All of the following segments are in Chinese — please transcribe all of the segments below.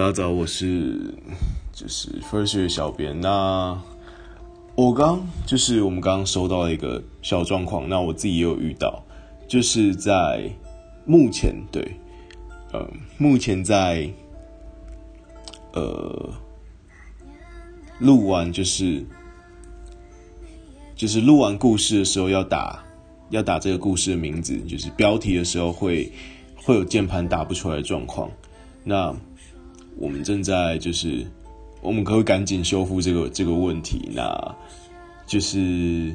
大家早，我是就是 First 月小编。那我刚就是我们刚刚收到了一个小状况，那我自己也有遇到，就是在目前对，呃，目前在呃录完就是就是录完故事的时候要打要打这个故事的名字，就是标题的时候会会有键盘打不出来的状况，那。我们正在就是，我们可以赶紧修复这个这个问题。那就是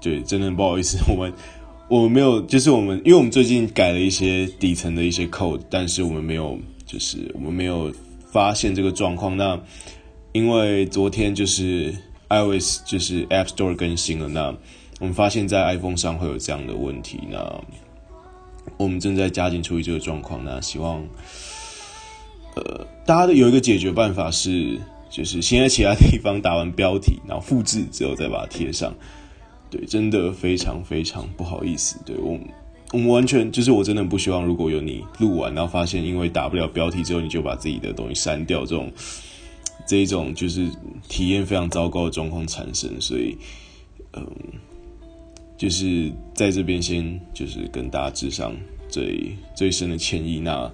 对，真的不好意思，我们我们没有，就是我们，因为我们最近改了一些底层的一些 code，但是我们没有，就是我们没有发现这个状况。那因为昨天就是 iOS 就是 App Store 更新了，那我们发现，在 iPhone 上会有这样的问题。那我们正在加紧处理这个状况。那希望。呃，大家的有一个解决办法是，就是先在其他地方打完标题，然后复制之后再把它贴上。对，真的非常非常不好意思。对我，我们完全就是我真的不希望，如果有你录完，然后发现因为打不了标题之后，你就把自己的东西删掉，这种这一种就是体验非常糟糕的状况产生。所以，嗯，就是在这边先就是跟大家致上最最深的歉意。那。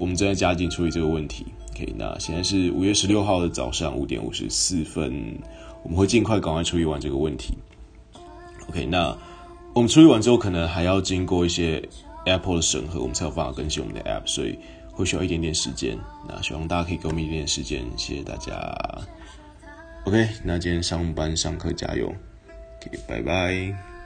我们正在加紧处理这个问题。OK，那现在是五月十六号的早上五点五十四分，我们会尽快赶快处理完这个问题。OK，那我们处理完之后，可能还要经过一些 Apple 的审核，我们才有办法更新我们的 App，所以会需要一点点时间。那希望大家可以给我们一点点时间，谢谢大家。OK，那今天上班上课加油。OK，拜拜。